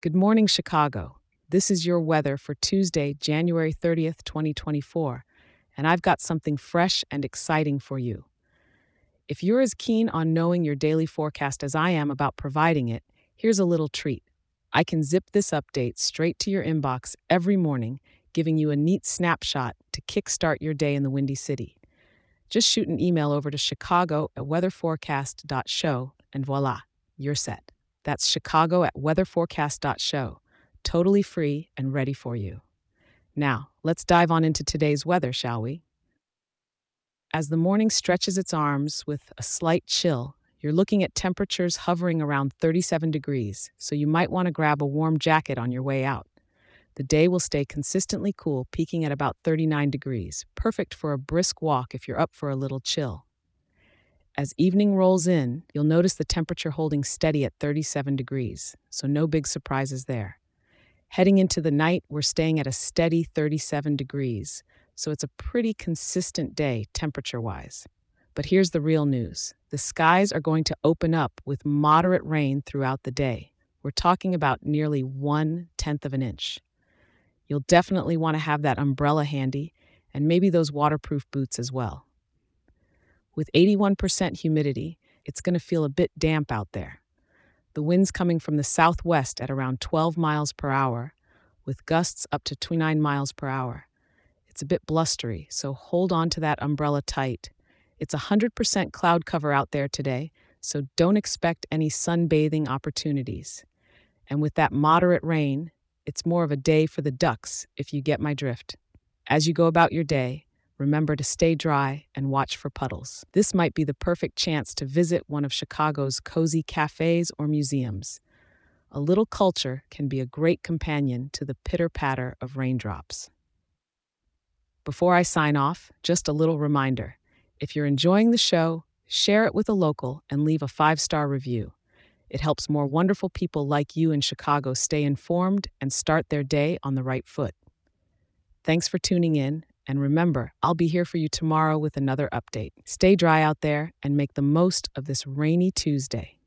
Good morning, Chicago. This is your weather for Tuesday, January 30th, 2024, and I've got something fresh and exciting for you. If you're as keen on knowing your daily forecast as I am about providing it, here's a little treat. I can zip this update straight to your inbox every morning, giving you a neat snapshot to kickstart your day in the Windy City. Just shoot an email over to chicago at weatherforecast.show, and voila, you're set. That's chicago at weatherforecast.show. Totally free and ready for you. Now, let's dive on into today's weather, shall we? As the morning stretches its arms with a slight chill, you're looking at temperatures hovering around 37 degrees, so you might want to grab a warm jacket on your way out. The day will stay consistently cool, peaking at about 39 degrees, perfect for a brisk walk if you're up for a little chill. As evening rolls in, you'll notice the temperature holding steady at 37 degrees, so no big surprises there. Heading into the night, we're staying at a steady 37 degrees, so it's a pretty consistent day temperature wise. But here's the real news the skies are going to open up with moderate rain throughout the day. We're talking about nearly one tenth of an inch. You'll definitely want to have that umbrella handy and maybe those waterproof boots as well. With 81% humidity, it's going to feel a bit damp out there. The wind's coming from the southwest at around 12 miles per hour, with gusts up to 29 miles per hour. It's a bit blustery, so hold on to that umbrella tight. It's 100% cloud cover out there today, so don't expect any sunbathing opportunities. And with that moderate rain, it's more of a day for the ducks, if you get my drift. As you go about your day, remember to stay dry and watch for puddles. This might be the perfect chance to visit one of Chicago's cozy cafes or museums. A little culture can be a great companion to the pitter patter of raindrops. Before I sign off, just a little reminder if you're enjoying the show, share it with a local and leave a five star review. It helps more wonderful people like you in Chicago stay informed and start their day on the right foot. Thanks for tuning in, and remember, I'll be here for you tomorrow with another update. Stay dry out there and make the most of this rainy Tuesday.